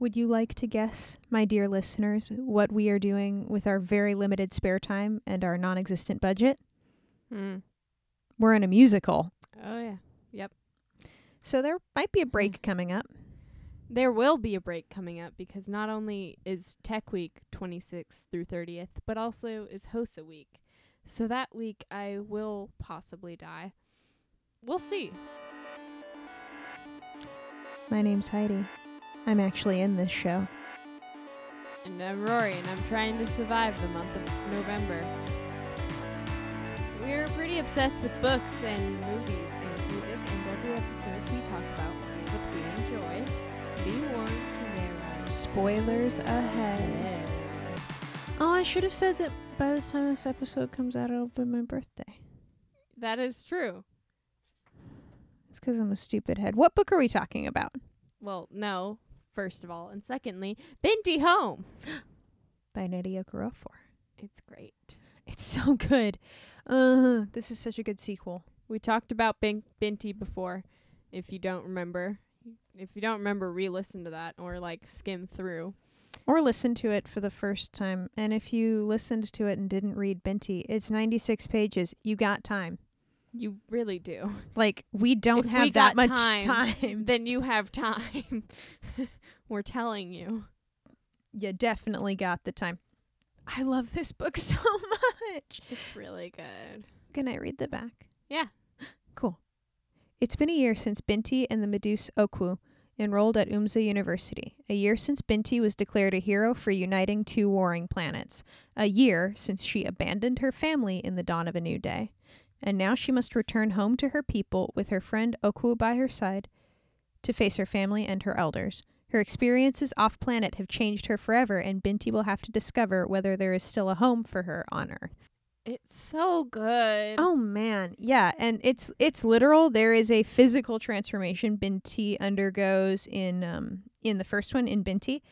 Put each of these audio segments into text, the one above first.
Would you like to guess, my dear listeners, what we are doing with our very limited spare time and our non existent budget? Mm. We're in a musical. Oh yeah. Yep. So there might be a break coming up. There will be a break coming up because not only is Tech Week 26th through 30th, but also is HOSA Week. So that week I will possibly die. We'll see. My name's Heidi. I'm actually in this show. And I'm Rory, and I'm trying to survive the month of November. We're pretty obsessed with books and movies and music, and every episode we talk about ones that we enjoy. Be warned, there are Spoilers ahead. Oh, I should have said that by the time this episode comes out, it'll be my birthday. That is true. It's 'cause I'm a stupid head. What book are we talking about? Well, no, first of all. And secondly, Binti Home. By Nnedi Okorafor. It's great. It's so good. Uh, this is such a good sequel. We talked about Bin- Binti before. If you don't remember, if you don't remember, re-listen to that or like skim through. Or listen to it for the first time. And if you listened to it and didn't read Binti, it's 96 pages. You got time. You really do. Like, we don't If have we that much time, time. then you have time. We're telling you. you definitely got the time. I love this book so much. It's really good. Can I read the back? Yeah. Cool. It's been a year since Binti and the Meduse Okwu enrolled at Oomza University. A year since Binti was declared a hero for uniting two warring planets. A year since she abandoned her family in the dawn of a new day. And now she must return home to her people with her friend Okwu by her side to face her family and her elders. Her experiences off planet have changed her forever, and Binti will have to discover whether there is still a home for her on Earth. It's so good. Oh man, yeah, and it's it's literal. There is a physical transformation Binti undergoes in um in the first one in Binti.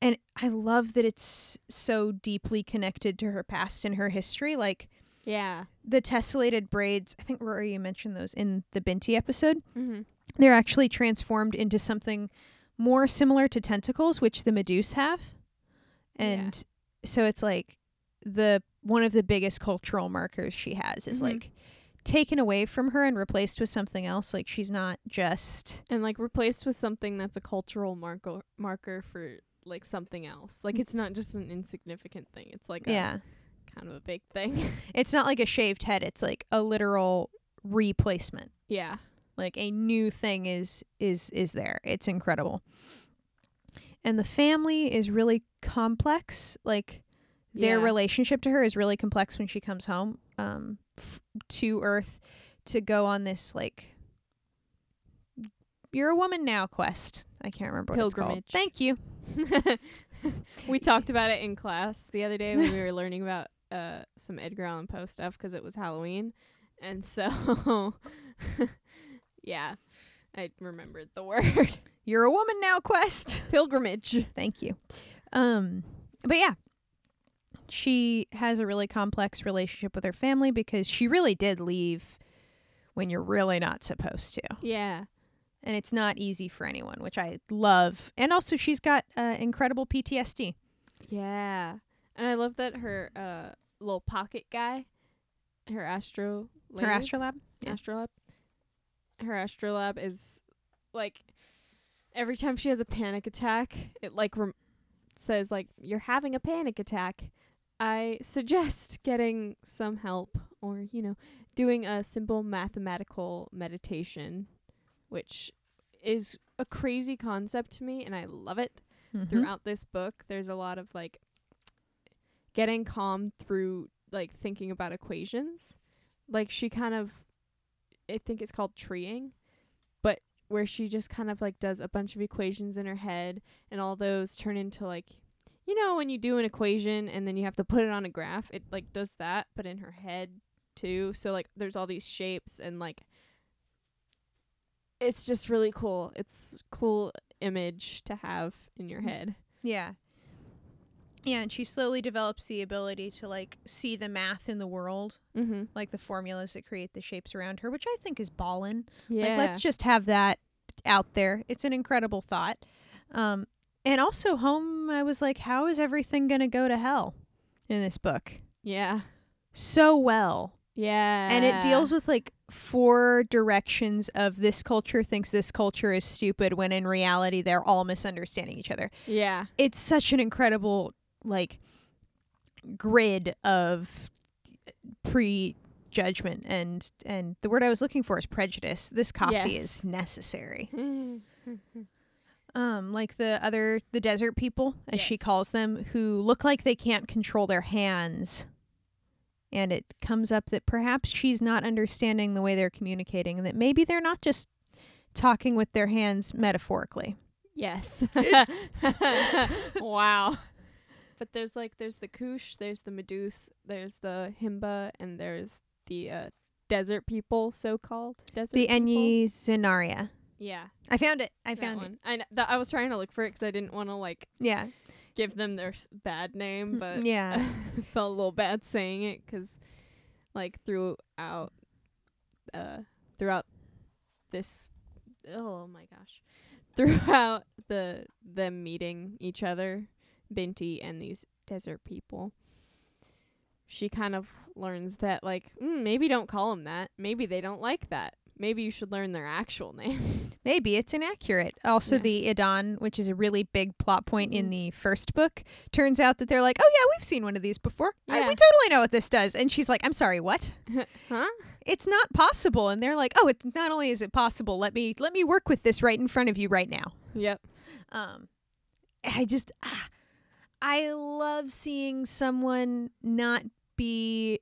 And I love that it's so deeply connected to her past and her history. Like Yeah. the tessellated braids, I think Rory you mentioned those in the Binti episode. Mm-hmm. They're actually transformed into something more similar to tentacles, which the Meduse have. And so it's like the one of the biggest cultural markers she has is Mhm. like taken away from her and replaced with something else. Like she's not just And like replaced with something that's a cultural marker marker for like something else. Like it's not just an insignificant thing. It's like a yeah. kind of a big thing. It's not like a shaved head. It's like a literal replacement. yeah. Like a new thing is is is there. It's incredible. And the family is really complex like their Yeah. relationship to her is really complex when she comes home um f- to earth to go on this like you're a woman now quest. I can't remember what it's called. Pilgrimage. thank you. We talked about it in class the other day when we were learning about uh some Edgar Allan Poe stuff because it was Halloween, and so yeah, I remembered the word you're a woman now quest pilgrimage. Thank you. Um, but yeah, she has a really complex relationship with her family because she really did leave when you're really not supposed to, Yeah, and it's not easy for anyone, which I love. And also, she's got uh, incredible PTSD. yeah, and I love that her uh little pocket guy, her astro, Her astrolabe. yeah. astrolabe, her astrolabe is like every time she has a panic attack, it like rem- says like you're having a panic attack. I suggest getting some help or you know doing a simple mathematical meditation, which is a crazy concept to me and I love it Mhm. throughout this book there's a lot of like getting calm through like thinking about equations like she kind of i think it's called treeing but where she just kind of like does a bunch of equations in her head and all those turn into like you know when you do an equation and then you have to put it on a graph it like does that but in her head too so like there's all these shapes and like it's just really cool it's cool image to have in your Mm. head Yeah. Yeah, and she slowly develops the ability to like see the math in the world, mm-hmm like the formulas that create the shapes around her, which I think is ballin'. yeah Like let's just have that out there. It's an incredible thought. Um, and also home, I was like, how is everything gonna go to hell in this book? Yeah. So well. Yeah. and it deals with like four directions of this culture thinks this culture is stupid when in reality they're all misunderstanding each other Yeah. it's such an incredible like grid of pre-judgment and and the word i was looking for is prejudice this coffee Yes. is necessary um like the other the desert people as she calls them who look like they can't control their hands and it comes up that perhaps she's not understanding the way they're communicating and that maybe they're not just talking with their hands metaphorically yes. wow. But there's like there's the Khoush, there's the Meduse, there's the Himba, and there's the uh, desert people, so called desert. the Enyi Zinariya Yeah, i found it i that found it. One. I kn- th- I was trying to look for it because I didn't want to like yeah. give them their s- bad name, but yeah. felt a little bad saying it 'cause like throughout uh throughout this oh my gosh throughout the them meeting each other Binti and these desert people she kind of learns that like mm, maybe don't call them that maybe they don't like that maybe you should learn their actual name Maybe it's inaccurate. Also, Yeah. the edan, which is a really big plot point in Mhm. the first book, turns out that they're like, "Oh yeah, we've seen one of these before. I, Yeah. we totally know what this does." And she's like, "I'm sorry, what? huh It's not possible." And they're like, "Oh, it's not only is it possible. Let me let me work with this right in front of you right now." yep Um, I just, ah, I love seeing someone not be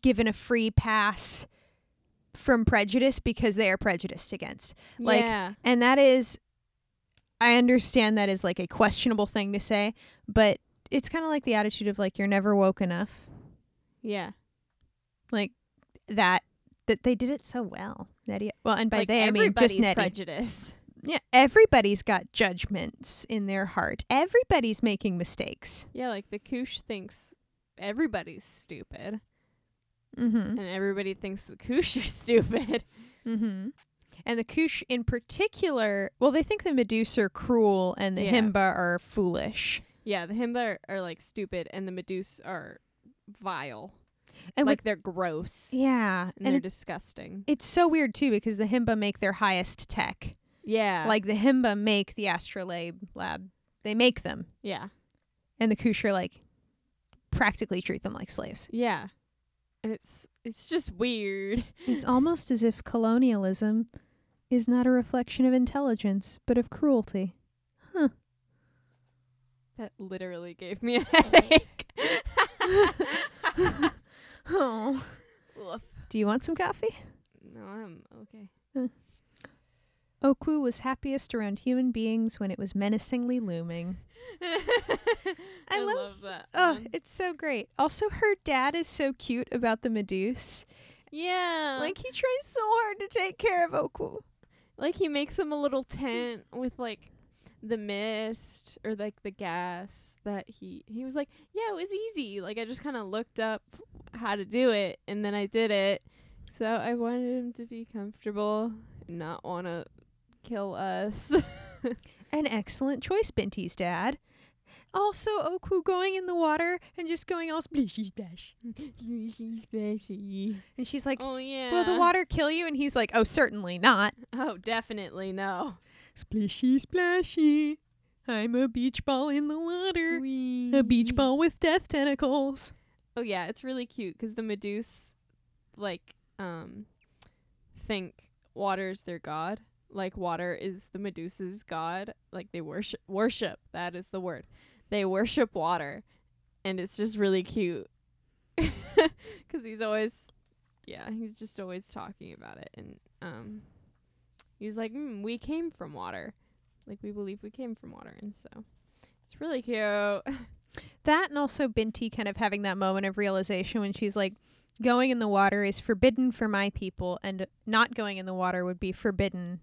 given a free pass from prejudice because they are prejudiced against. Like, yeah And that is, I understand that is like a questionable thing to say, but it's kind of like the attitude of like, you're never woke enough. yeah Like that, that they did it so well. Nnedi, well, and by like they, I mean just Nnedi. prejudice yeah, everybody's got judgments in their heart. Everybody's making mistakes. Yeah, like the Khoush thinks everybody's stupid, Mm-hmm. and everybody thinks the Khoush are stupid. Mm-hmm. And the Khoush in particular, well, they think the Medusa are cruel and the Yeah. Himba are foolish. Yeah, the Himba are, are like stupid, and the Medusa are vile. And like they're gross. yeah, and, and they're it, disgusting. it's so weird too because the Himba make their highest tech. Yeah, Like the Himba make the astrolabe lab. They make them. yeah, And the Khoush are like practically treat them like slaves. yeah, and it's it's just weird. It's almost as if colonialism is not a reflection of intelligence, but of cruelty. Huh. That literally gave me a headache. Oh. Woof. Do you want some coffee? No, I'm okay. Okwu was happiest around human beings when it was menacingly looming. I, love- love, that. Oh, one. it's so great. Also, her dad is so cute about the Medusa. yeah, Like, he tries so hard to take care of Okwu. Like he makes him a little tent with like the mist or like the gas that he he was like, "Yeah, it was easy." Like I just kind of looked up how to do it and then I did it. So I wanted him to be comfortable and not want to kill us. An excellent choice, Binti's dad. Also, Okwu going in the water and just going all splishy splash. And she's like, oh yeah. Will the water kill you? And he's like, Oh, certainly not. Oh, definitely no. Splishy splashy. I'm a beach ball in the water. A beach ball with death tentacles. Oh yeah, it's really cute because the Meduse, like, um, think water's their god. Like water is the Medusa's god. Like they worship worship. That is the word. They worship water, and it's just really cute. 'Cause he's always, yeah, he's just always talking about it, and um, he's like, mm, "We came from water." Like we believe we came from water, and so it's really cute. That and also Binti kind of having that moment of realization when she's like, going in the water is forbidden for my people, and not going in the water would be forbidden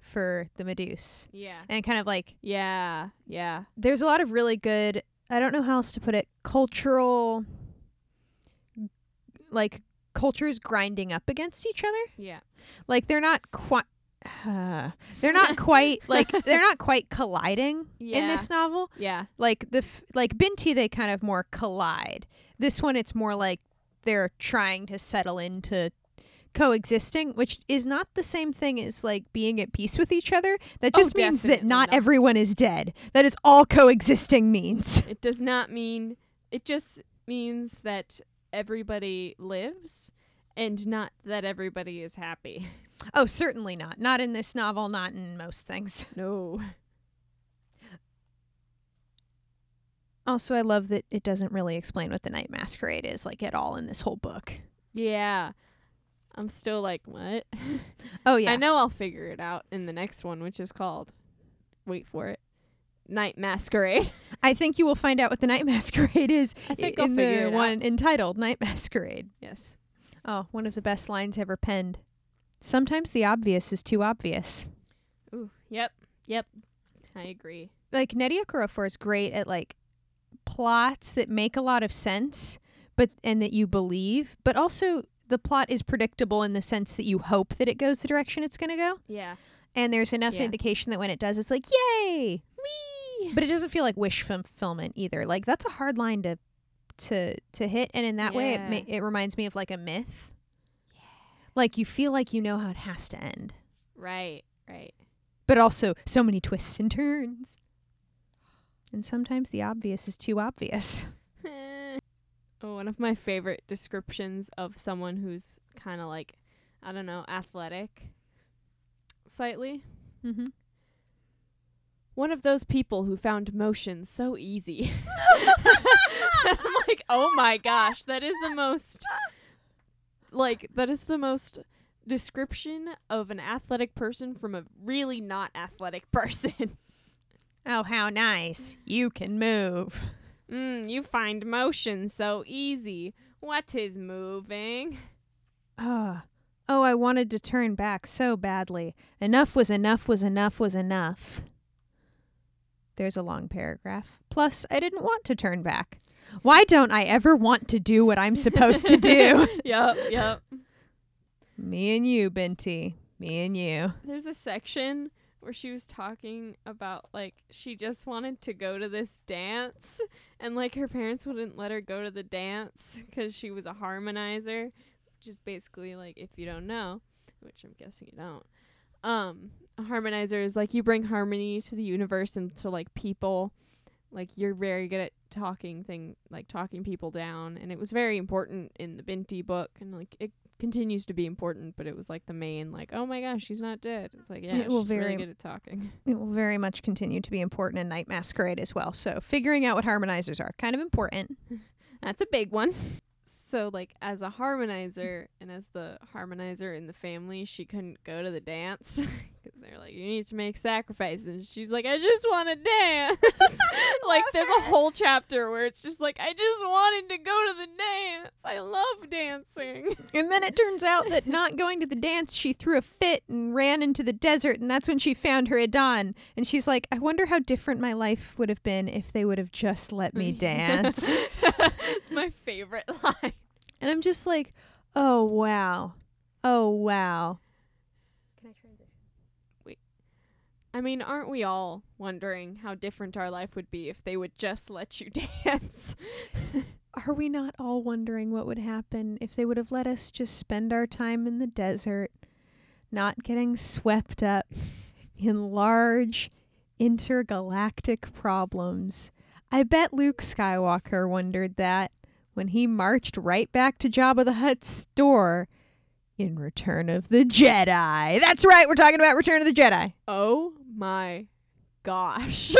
for the Medusa. yeah. And kind of like, Yeah, yeah. there's a lot of really good, I don't know how else to put it, cultural, like, cultures grinding up against each other. Yeah. Like, they're not quite. uh, they're not quite like they're not quite colliding in this novel. Yeah. Like the f- like Binti, they kind of more collide. This one, it's more like they're trying to settle into coexisting, which is not the same thing as like being at peace with each other. That Oh, just means that not, not. everyone is dead. That is all coexisting means. It does not mean it just means that everybody lives and not that everybody is happy. Oh, certainly not. Not in this novel, not in most things. No. Also, I love that it doesn't really explain what the night masquerade is like at all in this whole book. Yeah. I'm still like, what? Oh yeah. I know I'll figure it out in the next one, which is called wait for it. Night Masquerade. I think you will find out what the night masquerade is I think in I'll figure the it out. one entitled Night Masquerade. Yes. Oh, one of the best lines ever penned. Sometimes the obvious is too obvious. Ooh. Yep. Yep. I agree. Like Nnedi Okorafor is great at like plots that make a lot of sense, but and that you believe, but also the plot is predictable in the sense that you hope that it goes the direction it's going to go. Yeah. And there's enough Yeah. indication that when it does, it's like, yay! Whee! But it doesn't feel like wish fulfillment either. Like that's a hard line to to to hit, and in that way, it ma- it reminds me of like a myth. Yeah. Like you feel like you know how it has to end, Right. Right. but also so many twists and turns. And sometimes the obvious is too obvious. oh, one of my favorite descriptions of someone who's kind of like, I don't know, athletic, slightly. Mm-hmm. One of those people who found motion so easy. I'm like, oh my gosh, that is the most, like, that is the most description of an athletic person from a really not athletic person. Oh, how nice! You can move. Mm, you find motion so easy. What is moving? Ah. Oh, I wanted to turn back so badly. Enough was enough was enough was enough. There's a long paragraph. Plus, I didn't want to turn back. Why don't I ever want to do what I'm supposed to do? yep, yep. Me and you, Binti. Me and you. There's a section where she was talking about like she just wanted to go to this dance and like her parents wouldn't let her go to the dance because she was a harmonizer which is basically like if you don't know which i'm guessing you don't um a harmonizer is like you bring harmony to the universe and to like people. Like you're very good at talking thing like talking people down and it was very important in the binti book and like it continues to be important but it was like the main like oh my gosh she's not dead it's like yeah It will she's very- really good at talking It will very much continue to be important in Night Masquerade as well. So, figuring out what harmonizers are kind of important. That's a big one. So, like, as a harmonizer and as the harmonizer in the family, she couldn't go to the dance because they're like, you need to make sacrifices. And she's like, I just want to dance. like, there's a whole chapter where it's just like, I just wanted to go to the dance. I love dancing. And then it turns out that not going to the dance, she threw a fit and ran into the desert, and that's when she found her edan. And she's like, I wonder how different my life would have been if they would have just let me dance. it's my favorite line. and I'm just like, oh, wow. Oh, wow. Can I transition? I mean, aren't we all wondering how different our life would be if they would just let you dance? Are we not all wondering what would happen if they would have let us just spend our time in the desert, not getting swept up in large intergalactic problems? I bet Luke Skywalker wondered that when he marched right back to Jabba the Hutt's store in Return of the Jedi. That's right, we're talking about Return of the Jedi. Oh my gosh.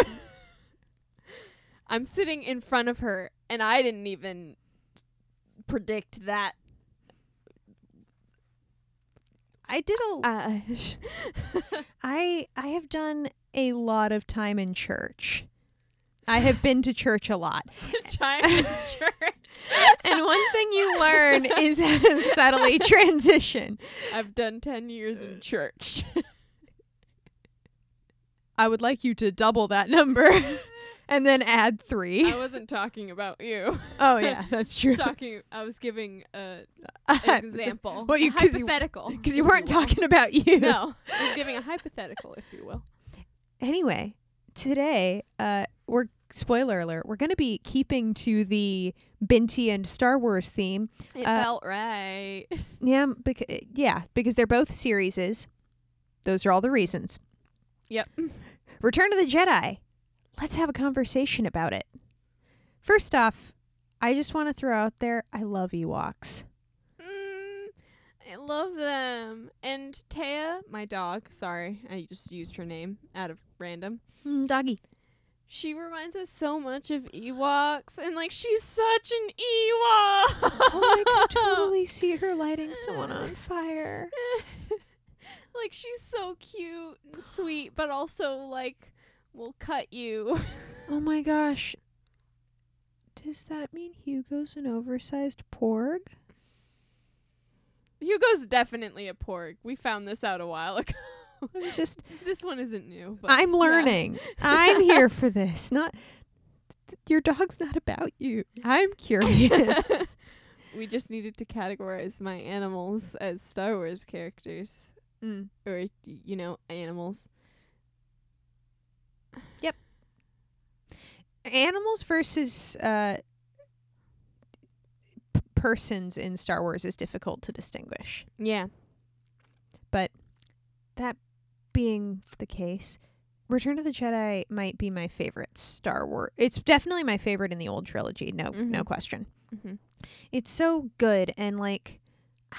I'm sitting in front of her and I didn't even predict that. I did a Uh, I I have done a lot of time in church. I have been to church a lot. time in church. And one thing you learn is how to subtly transition. I've done 10 years in church. I would like you to double that number. and then add three. I wasn't talking about you. oh yeah, that's I true. was talking. I was giving a an example. Well, you- you- hypothetical. Because you if weren't talking about you. No, I was giving a hypothetical, if you will. Anyway, today, uh, we're spoiler alert. We're going to be keeping to the Binti and Star Wars theme. It Uh, felt right. Yeah, because yeah, because they're both series. Those are all the reasons. Yep. Return of the Jedi. Let's have a conversation about it. First off, I just want to throw out there I love Ewoks. Mm, I love them. And Taya, my dog, sorry, I just used her name out of random. Mm, doggy. She reminds us so much of Ewoks, and like she's such an Ewok. Oh, I could totally see her lighting someone on fire. like she's so cute and sweet, but also like will cut you. Oh my gosh. Does that mean Hugo's an oversized porg? Hugo's definitely a porg. We found this out a while ago. I'm just this one isn't new. But I'm yeah. learning. I'm here for this. Not your dog's not about you. I'm curious. we just needed to categorize my animals as Star Wars characters, mm. or you know, animals. Yep animals versus uh, p- persons in Star Wars is difficult to distinguish. Yeah. But that being the case, Return of the Jedi might be my favorite Star Wars. It's definitely my favorite in the old trilogy. No, no Mhm. question. Mm-hmm. It's so good and like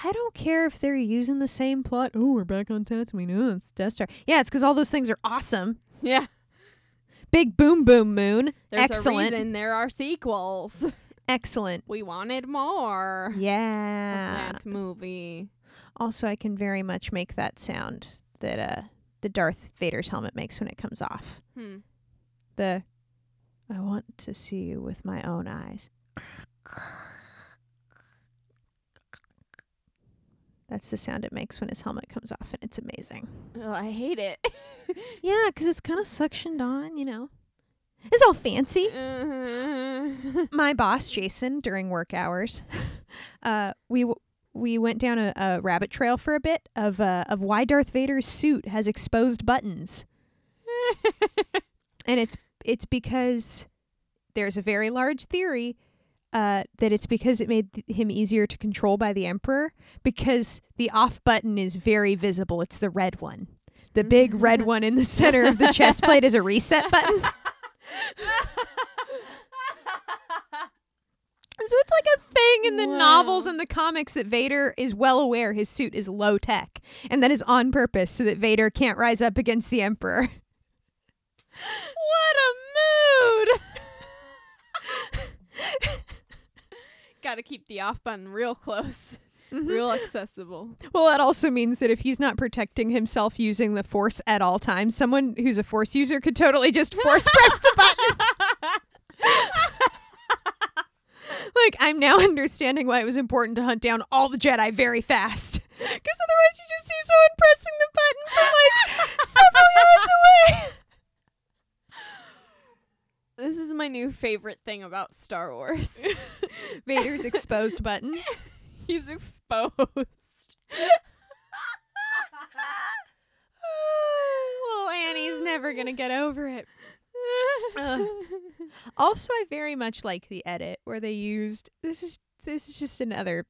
I don't care if they're using the same plot. Oh, we're back on Tatooine. Oh, it's Death Star. Yeah, it's because all those things are awesome. Yeah. Big boom boom moon. There's Excellent. a reason there are sequels. Excellent. We wanted more. Yeah. That movie. Also, I can very much make that sound that uh the Darth Vader's helmet makes when it comes off. Hmm. The I want to see you with my own eyes. That's the sound it makes when his helmet comes off, and it's amazing. Oh, I hate it. Yeah, 'cause it's kind of suctioned on, you know. It's all fancy. Uh, My boss, Jason, during work hours, uh, we w- we went down a, a rabbit trail for a bit of uh, of why Darth Vader's suit has exposed buttons, and it's it's because there's a very large theory uh, that it's because it made th- him easier to control by the Emperor because the off button is very visible. It's the red one. The big red one in the center of the chest plate is a reset button. So it's like a thing in the novels and the comics that Vader is well aware his suit is low tech, and that is on purpose so that Vader can't rise up against the Emperor. what a mood! Got to keep the off button real close, Mhm. real accessible. Well, that also means that if he's not protecting himself using the Force at all times, someone who's a Force user could totally just force press the button. Like, I'm now understanding why it was important to hunt down all the Jedi very fast. Because otherwise, you just see someone pressing the button from like several yards away. This is my new favorite thing about Star Wars. Vader's exposed buttons. He's exposed. Little Annie's never gonna get over it. Ugh. Also, I very much like the edit where they used this is this is just another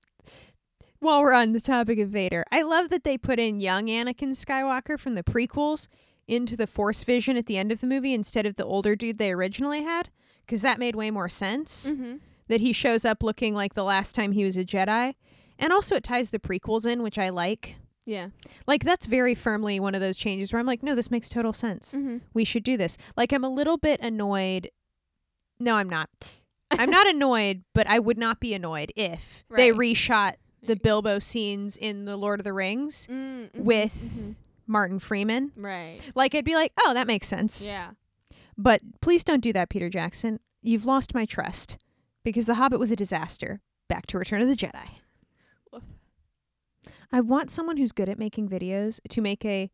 while we're on the topic of Vader. I love that they put in young Anakin Skywalker from the prequels into the Force vision at the end of the movie instead of the older dude they originally had cuz that made way more sense mm-hmm. that he shows up looking like the last time he was a Jedi. And also it ties the prequels in, which I like. Yeah. Like that's very firmly one of those changes where I'm like, no, this makes total sense Mm-hmm. we should do this. Like I'm a little bit annoyed. No, I'm not. I'm not annoyed, but I would not be annoyed if they Right. reshot the Bilbo scenes in the Lord of the Rings Mm-hmm. with Martin Freeman. right. Like I'd be like, "Oh, that makes sense." Yeah. But please don't do that, Peter Jackson. You've lost my trust because The Hobbit was a disaster. Back to Return of the Jedi. Woof. I want someone who's good at making videos to make a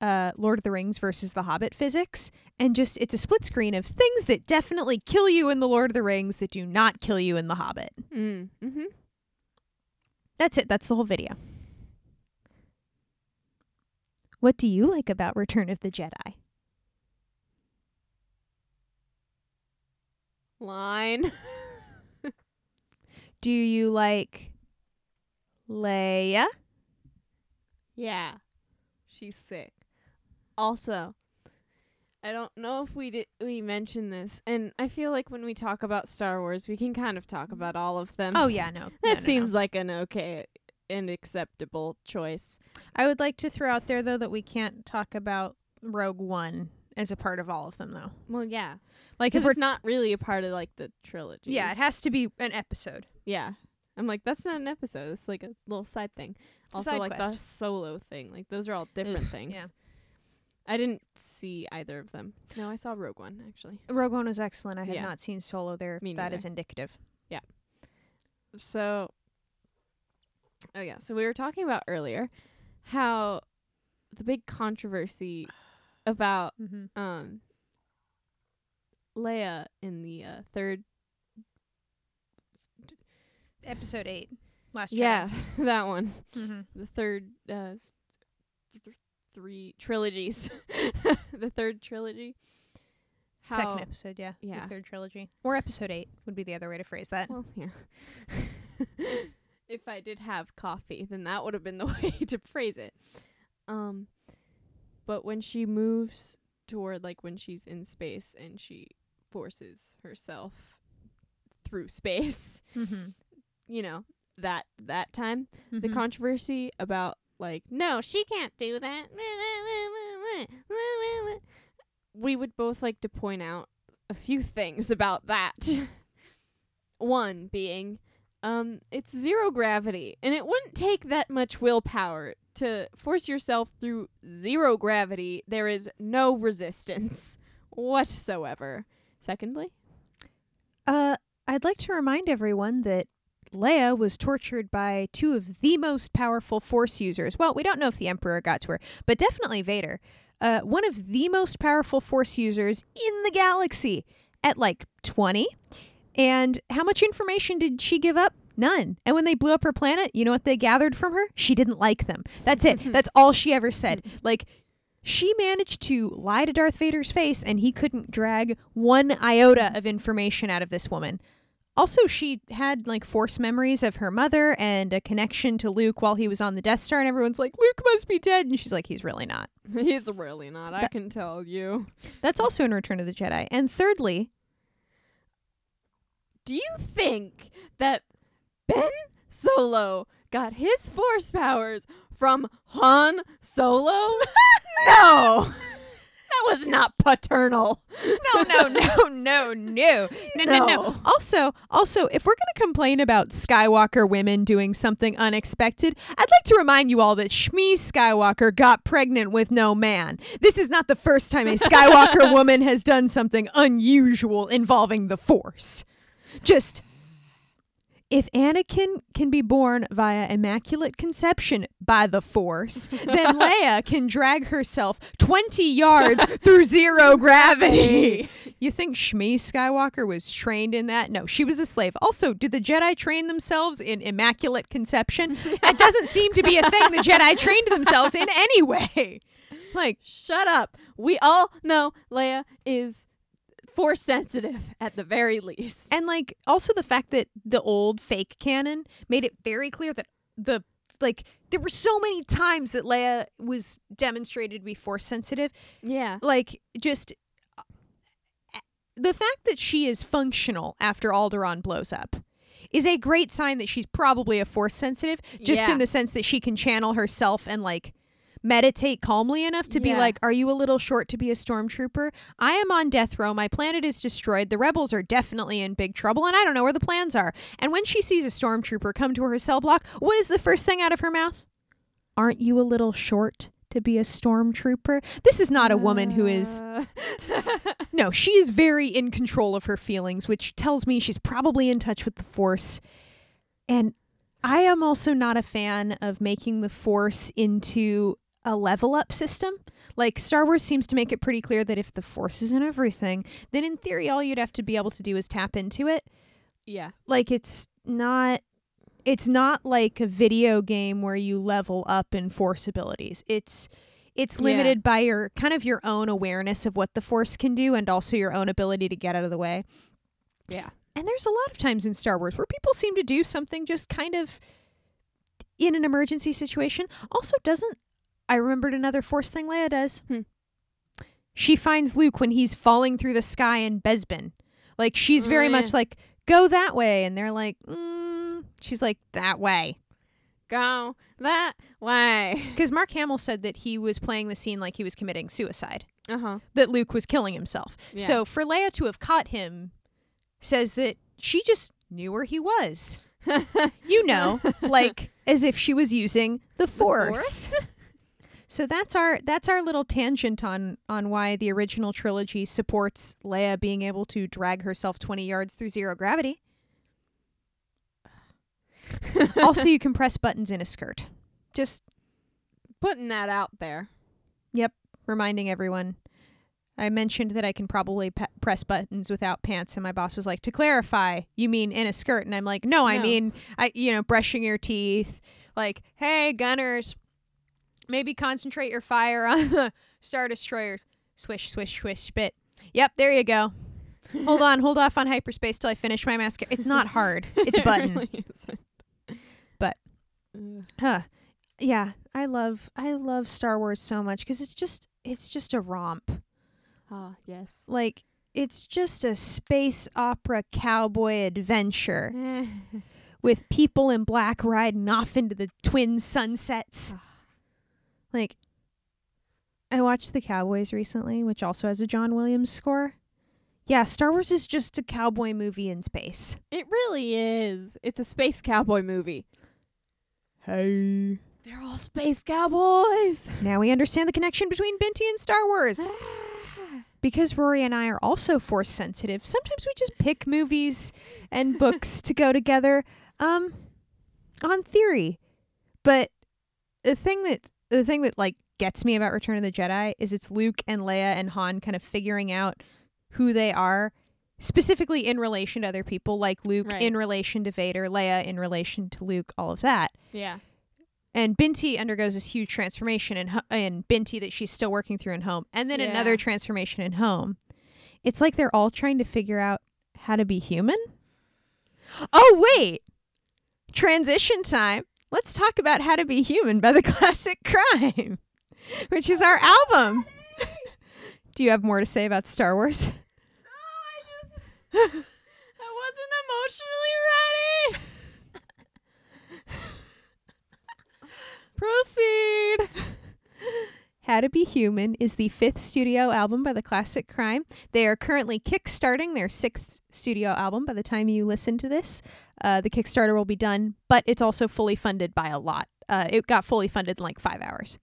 uh, Lord of the Rings versus The Hobbit physics, and just it's a split screen of things that definitely kill you in The Lord of the Rings that do not kill you in The Hobbit. Mm. Mm-hmm. That's it. That's the whole video. What do you like about Return of the Jedi? Line. Do you like Leia? yeah. She's sick. Also, I don't know if we did we mentioned this, and I feel like when we talk about Star Wars, we can kind of talk mm-hmm. about all of them. Oh yeah, no. that no, no, seems no. like an okay and acceptable choice. I would like to throw out there though that we can't talk about Rogue One as a part of all of them though. Well, yeah, Like if because we're it's not really a part of like the trilogy. yeah, it has to be an episode. Yeah, I'm like that's not an episode. It's like a little side thing. It's also, side like the solo thing. Like those are all different things. yeah. I didn't see either of them. No, I saw Rogue One actually. Rogue One was excellent. I have Yeah. not seen Solo there. Me That neither. is. So, oh yeah, so we were talking about earlier how the big controversy about Mm-hmm. um Leia in the uh, third Episode eight. Last Jedi. yeah that one Mm-hmm. the third uh th- three trilogies the third trilogy how Second episode, yeah. Yeah. The third trilogy. Or episode eight would be the other way to phrase that. well yeah if I did have coffee then that would have been the way to phrase it um but when she moves toward like when she's in space and she forces herself through space Mm-hmm. you know that that time the Mhm. controversy about like no she can't do that we would both like to point out a few things about that one being um it's zero gravity and it wouldn't take that much willpower to force yourself through zero gravity there is no resistance whatsoever secondly Uh, I'd like to remind everyone that Leia was tortured by two of the most powerful Force users. Well, we don't know if the Emperor got to her, but definitely Vader. Uh, one of the most powerful Force users in the galaxy at like 20. And how much information did she give up? None. And when they blew up her planet, you know what they gathered from her? She didn't like them. That's it. Mm-hmm. That's all she ever said. Mm-hmm. Like, she managed to lie to Darth Vader's face, and he couldn't drag one iota of information out of this woman. Also, she had like force memories of her mother and a connection to Luke while he was on the Death Star, and everyone's like, Luke must be dead. And she's like, he's really not. he's really not i can tell you That's also in Return of the Jedi. And thirdly, Do you think that Ben Solo got his force powers from Han Solo? no. That was not paternal. no, no, no, no, no, no, no, no. Also, also, if we're gonna complain about Skywalker women doing something unexpected, I'd like to remind you all that Shmi Skywalker got pregnant with no man. This is not the first time a Skywalker woman has done something unusual involving the Force. Just. If Anakin can be born via immaculate conception by the Force, then Leia can drag herself 20 yards through zero gravity. You think Shmi Skywalker was trained in that? No, she was a slave. Also, do the Jedi train themselves in immaculate conception? That doesn't seem to be a thing the Jedi trained themselves in anyway. Like, Shut up. We all know Leia is force sensitive at the very least. and like also the fact that the old fake canon made it very clear that the like there were so many times that Leia was demonstrated to be force sensitive Yeah. like just uh, the fact that she is functional after Alderaan blows up is a great sign that she's probably a force sensitive just Yeah. in the sense that she can channel herself and like meditate calmly enough to be like are you a little short to be a stormtrooper? I am on death row. My planet is destroyed. The rebels are definitely in big trouble and i don't know where the plans are. And when she sees a stormtrooper come to her cell block what is the first thing out of her mouth? Aren't you a little short to be a stormtrooper? This is not a woman who is no, she is very in control of her feelings, which tells me she's probably in touch with the Force. And I am also not a fan of making the Force into a level up system. Like Star Wars seems to make it pretty clear that if the Force is in everything, then in theory all you'd have to be able to do is tap into it. Yeah. Like it's not it's not like a video game where you level up in force abilities. It's it's Yeah. limited by your kind of your own awareness of what the force can do and also your own ability to get out of the way. Yeah. And there's a lot of times in Star Wars where people seem to do something just kind of in an emergency situation. Also, doesn't I remembered another Force thing Leia does? Hmm. She finds Luke when he's falling through the sky in Bespin. Like she's very Oh, much like go that way, and they're like, mm. she's like that way. Go that way. Because Mark Hamill said that he was playing the scene like he was committing suicide, Uh huh. that Luke was killing himself. Yeah. So for Leia to have caught him says that she just knew where he was. You know, like as if she was using the force. So that's our that's our little tangent on on why the original trilogy supports Leia being able to drag herself 20 yards through zero gravity. also, you can press buttons in a skirt. Just Putting that out there. Yep, reminding everyone. I mentioned that I can probably pe- press buttons without pants, and my boss was like, "To clarify, you mean in a skirt?" And I'm like, "No, I mean, I, you know, brushing your teeth. Like, hey, gunners, maybe concentrate your fire on the star destroyers. Swish, swish, swish, spit. Yep, there you go. Hold on, hold off on hyperspace till I finish my mascara. It's not hard. It's a button. really. But-. Huh. Yeah, I love I love Star Wars so much because it's just it's just a romp. ah, yes. like it's just a space opera cowboy adventure with people in black riding off into the twin sunsets. Like I watched The Cowboys recently, which also has a John Williams score. Yeah, Star Wars is just a cowboy movie in space. It really is. It's a space cowboy movie. Hey. They're all space cowboys. Now we understand the connection between Binti and Star Wars. because Rory and I are also force sensitive, sometimes we just pick movies and books to go together um on theory. But the thing that the thing that like gets me about Return of the Jedi is it's Luke and Leia and Han kind of figuring out who they are specifically in relation to other people like Luke Right. in relation to Vader, Leia in relation to Luke, all of that yeah. and Binti undergoes this huge transformation in in Binti that she's still working through in home, and then Yeah. another transformation in home. It's like they're all trying to figure out how to be human. Oh wait, transition time. Let's talk about "How to Be Human" by the Classic Crime, which is our album. Do you have more to say about Star Wars? No, I just I wasn't emotionally ready. Proceed. How to Be Human is the fifth studio album by the Classic Crime. They are currently kickstarting their sixth studio album by the time you listen to this. Uh, the Kickstarter will be done, but it's also fully funded by a lot. Uh, it got fully funded in like five hours.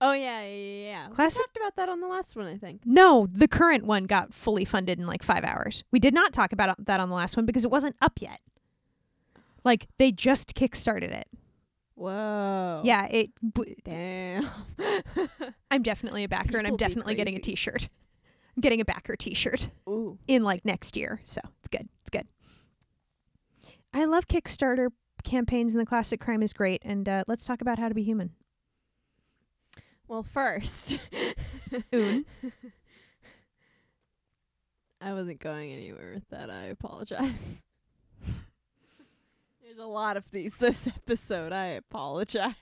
Oh yeah, yeah, yeah. yeah. We talked about that on the last one, I think. No, the current one got fully funded in like five hours. We did not talk about that on the last one because it wasn't up yet. Like they just kickstarted it. Whoa. Yeah, it. b- Damn. I'm definitely a backer, and I'm definitely getting a. T-shirt. I'm getting a backer T-shirt. Ooh. in like next year. So it's good. It's good. I love Kickstarter campaigns and the classic crime is great. And uh, let's talk about how to be human. Well, first, Un. I wasn't going anywhere with that. I apologize. There's a lot of these this episode. I apologize.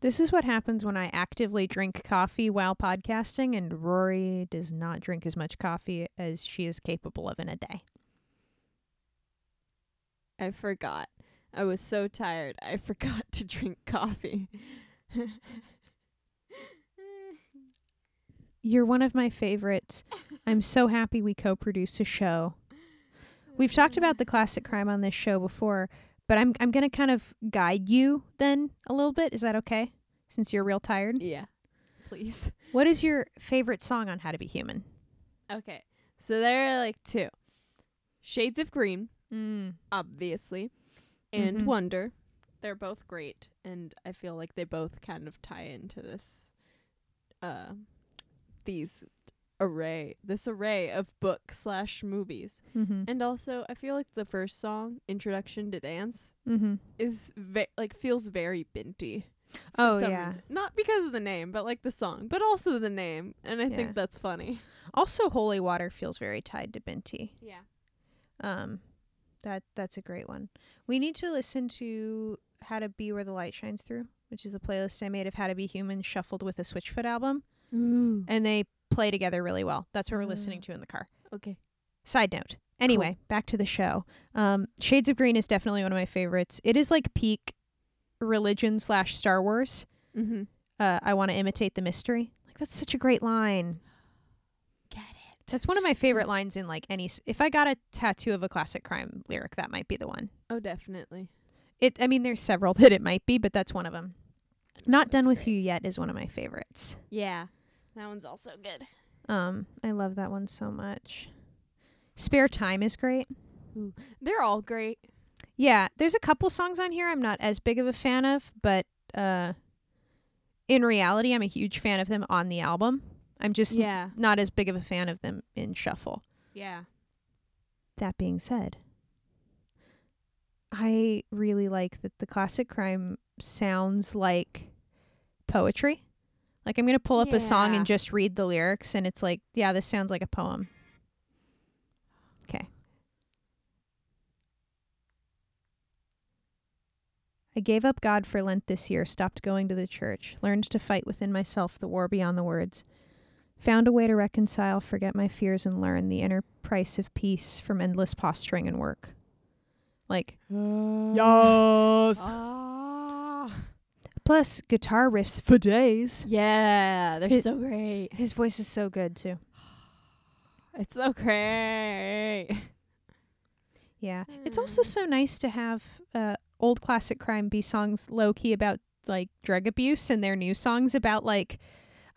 This is what happens when I actively drink coffee while podcasting, and Rory does not drink as much coffee as she is capable of in a day. I forgot. I was so tired. I forgot to drink coffee. You're one of my favorites. I'm so happy we co produce a show. We've talked about the classic crime on this show before, but I'm I'm gonna kind of guide you then a little bit. Is that okay? Since you're real tired. yeah. Please. What is your favorite song on How to Be Human? Okay. So there are like two. Shades of Green, Mm. obviously, and Mhm. Wonder. they're both great, and I feel like they both kind of tie into this, uh, these array, this array of book slash movies, Mm-hmm. and also I feel like the first song, "Introduction to Dance," Mm-hmm. is ve- like feels very Binti. for Oh yeah. reason. not because of the name, but like the song, but also the name, and I Yeah. think that's funny. Also, Holy Water feels very tied to Binti. Yeah. Um, that that's a great one. We need to listen to How to Be Where the Light Shines Through, which is the playlist I made of How to Be Human shuffled with a Switchfoot album, Ooh. and they play together really well. That's what we're Ah. listening to in the car. Okay. Side note. Anyway, back to the show. Um, Shades of Green is definitely one of my favorites. It is like peak religion slash Star Wars. Mm-hmm. Uh, I want to imitate the mystery. Like that's such a great line. That's one of my favorite lines in like any. s- If I got a tattoo of a classic crime lyric, that might be the one. Oh, definitely. It. I mean, there's several that it might be, but that's one of them. Not done with great. you yet is one of my favorites. Yeah, that one's also good. Um, I love that one so much. Spare time is great. They're all great. Yeah, there's a couple songs on here I'm not as big of a fan of, but uh, in reality, I'm a huge fan of them on the album. I'm just Yeah. not as big of a fan of them in shuffle. Yeah. That being said, I really like that the classic crime sounds like poetry. Like I'm going to pull up a song and just read the lyrics and it's like, yeah, this sounds like a poem. Okay. I gave up God for Lent this year, stopped going to the church, learned to fight within myself the war beyond the words. Found a way to reconcile, forget my fears, and learn the inner price of peace from endless posturing and work. Like, yes. Ah. Plus, guitar riffs for days. Yeah, they're His- so great. His voice is so good, too. It's so great. Yeah. It's also so nice to have uh, old classic crime be songs low key about like drug abuse and their new songs about like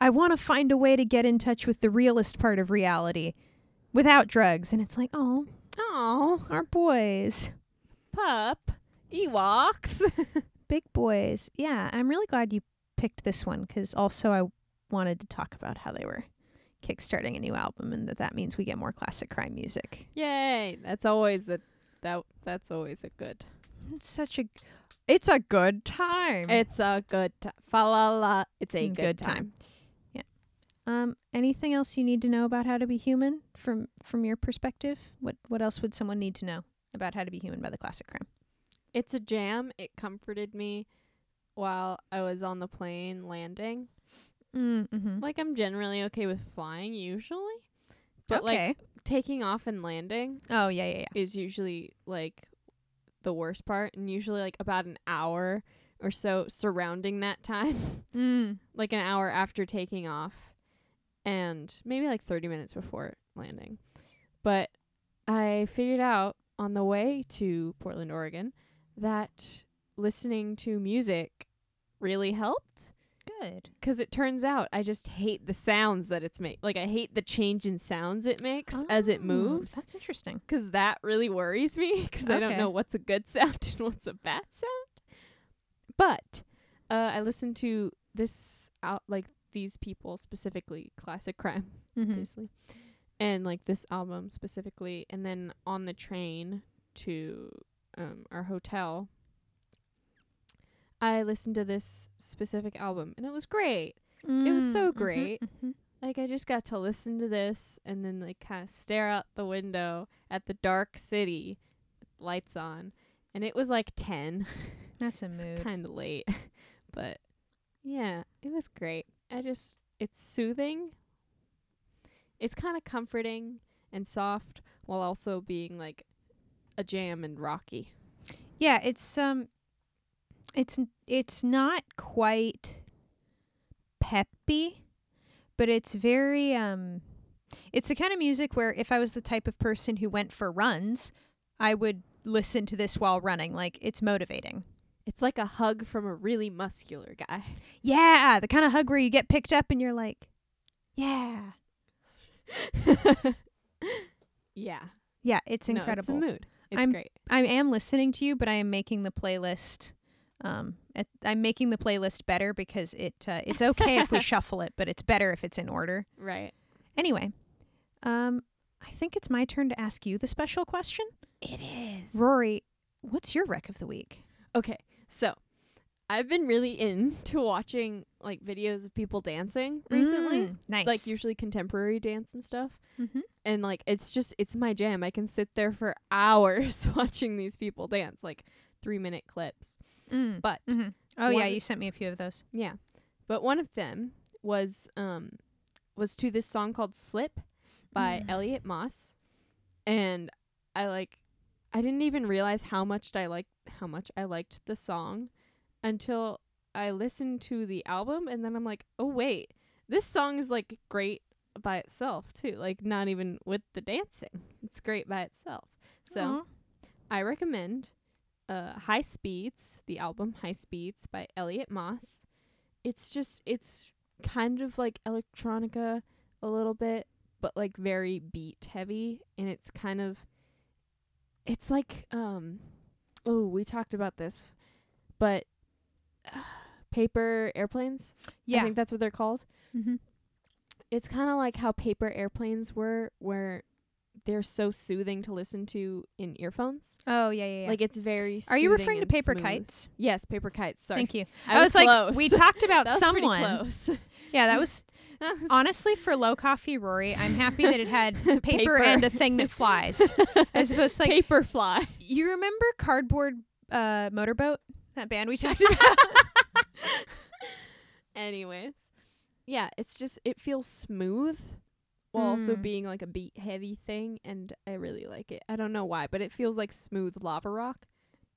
I want to find a way to get in touch with the realist part of reality without drugs and it's like, "Oh, Oh, our boys, pup. Ewoks. big boys." Yeah, I'm really glad you picked this one cuz also I wanted to talk about how they were kickstarting a new album and that that means we get more classic crime music. Yay. That's always a that that's always a good. It's such a it's a good time. It's a good time. Fa la la. It's a Mm, good, good time. time. Um, anything else you need to know about how to be human from from your perspective? What what else would someone need to know about how to be human by the classic crime? It's a jam. It comforted me while I was on the plane landing. Mm-hmm. Like I'm generally okay with flying usually, but okay. like taking off and landing oh yeah yeah yeah. is usually like the worst part, and usually like about an hour or so surrounding that time, Mm. like an hour after taking off, and maybe like 30 minutes before landing. But I figured out on the way to Portland, Oregon, that listening to music really helped. Good. Because it turns out I just hate the sounds that it's make. Like I hate the change in sounds it makes as it Oh, moves. That's interesting. 'Cause that really worries me. me. 'Cause I don't know what's a good sound and what's a bad sound. But uh, I listened to this out like these people specifically, classic crime, Mm-hmm. obviously, and like this album specifically, and then on the train to um, our hotel. I listened to this specific album and it was great. It was so Mm, mhm, great. mhm. Like I just got to listen to this and then like kind of stare out the window at the dark city, with lights on, and it was like ten. That's a mood. kind of late, but yeah, it was great. I just it's soothing. It's kind of comforting and soft while also being like a jam and rocky. Yeah, it's um, it's it's not quite peppy, but it's very um, it's the kind of music where if I was the type of person who went for runs, I would listen to this while running. Like it's motivating. It's like a hug from a really muscular guy. Yeah, the kind of hug where you get picked up and you're like, yeah, yeah, yeah, it's No, incredible. it's a mood. It's I'm- great. I am listening to you, but I am making the playlist Um, it, I'm making the playlist better because it uh, it's okay if we shuffle it, but it's better if it's in order. Right. Anyway, um, I think it's my turn to ask you the special question. It is. Rory, what's your rec of the week? Okay, so I've been really into watching like videos of people dancing recently, Mm, nice. like usually contemporary dance and stuff. mm-hmm. And like it's just it's my jam. I can sit there for hours watching these people dance, like three minute clips. mm. But hmm Oh yeah, you sent me a few of those. yeah, but one of them was um was to this song called "Slip" by Mm. Elliot Moss, and I like I didn't even realize how much I like how much I liked the song until I listened to the album, and then I'm like, oh wait, this song is like great by itself too. Like not even with the dancing, it's great by itself. So. Aw. I recommend uh High Speeds, the album High Speeds by Elliot Moss. It's just it's kind of like electronica a little bit, but like very beat heavy and it's kind of it's like um oh, we talked about this. But uh, paper airplanes, Yeah. I think that's what they're called. mm-hmm. It's kind of like how paper airplanes were where they're so soothing to listen to in earphones. Oh yeah, yeah, yeah. Like it's very. Are you referring to paper smooth. kites? Yes, paper kites. Sorry, Thank you. I, was, like, close. we talked about was someone. Yeah, that was honestly for low coffee, Rory. I'm happy that it had paper, Paper. and a thing that flies, as opposed to like paper fly. you remember cardboard uh, motorboat that band we talked about. Anyways, yeah, it's just it feels smooth while also Mm. being like a beat heavy thing, and I really like it. I don't know why, but it feels like smooth lava rock.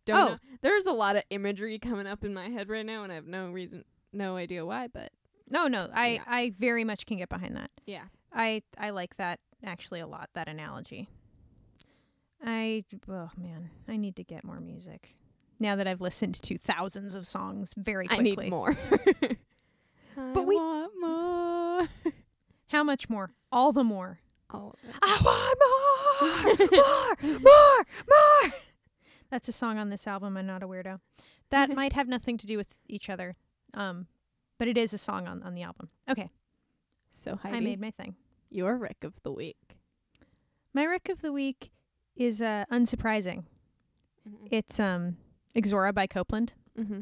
Don't Oh. know. There's a lot of imagery coming up in my head right now, and I have no reason, no idea why, but no, no, I Yeah. I very much can get behind that. yeah. I I like that actually a lot. That analogy. I oh man, I need to get more music. Now that I've listened to thousands of songs very I quickly. need more. But I we- want more. How much more? All the more. All. I want more, more, more, more. That's a song on this album. I'm not a weirdo. That might have nothing to do with each other, um, but it is a song on, on the album. Okay, So Heidi, I made my thing. your wreck of the week. My rec of the week is uh, unsurprising. It's um, Ixora by Copeland, Mm-hmm.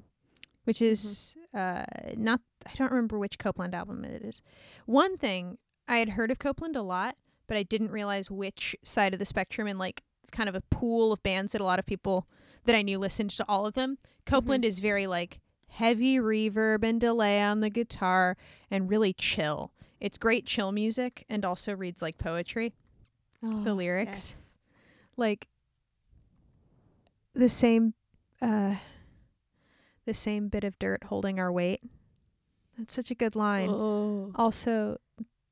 which is uh, not. I don't remember which Copeland album it is. One thing I had heard of Copeland a lot, but I didn't realize which side of the spectrum and like kind of a pool of bands that a lot of people that I knew listened to all of them. Copeland is very like heavy reverb and delay on the guitar and really chill. It's great chill music and also reads like poetry. the lyrics. Like the same uh the same bit of dirt holding our weight. That's such a good line. Oh. Also,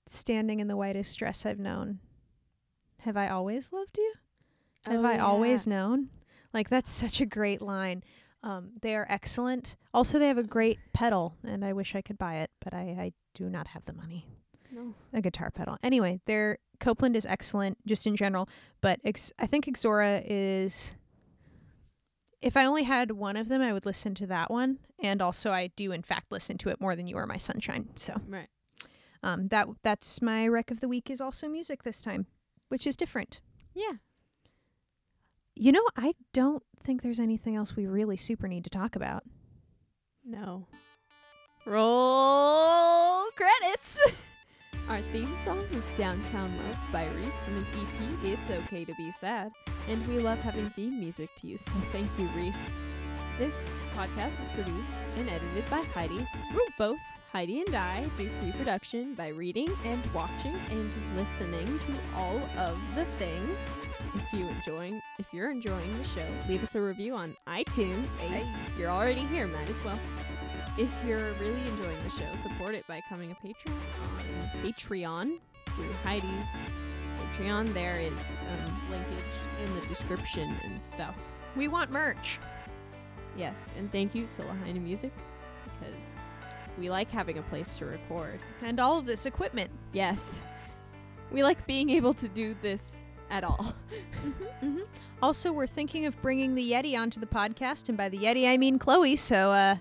standing in the whitest dress I've known. Have I always loved you? Have Oh, I always known? Like that's such a great line. Um, they are excellent. Also, they have a great pedal, and I wish I could buy it, but I, I do not have the money. No. A guitar pedal. Anyway, their Copeland is excellent just in general, but ex- I think Ixora is. If I only had one of them, I would listen to that one, and also I do in fact listen to it more than You Are My Sunshine. So Right. um, that that's my rec of the week is also music this time, which is different. Yeah. You know, I don't think there's anything else we really super need to talk about. No. Roll credits. Our theme song is Downtown Love by Reese from his EP It's Okay to Be Sad. And we love having theme music to use, so thank you, Reese. This podcast was produced and edited by Heidi. Both Heidi and I do pre-production by reading and watching and listening to all of the things. If you enjoying if you're enjoying the show, leave us a review on iTunes. Hey, you're already here, might as well. If you're really enjoying the show, support it by becoming a patron on Patreon through Heidi's Patreon. There is um, linkage in the description and stuff. We want merch. Yes, and thank you to Lahaina Music because we like having a place to record. And all of this equipment. Yes, we like being able to do this at all. hmm Also, we're thinking of bringing the Yeti onto the podcast, and by the Yeti, I mean Chloe. So, uh,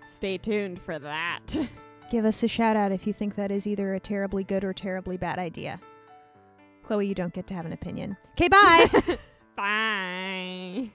Stay tuned for that. give us a shout out if you think that is either a terribly good or terribly bad idea. Chloe, you don't get to have an opinion. Okay, bye. Bye.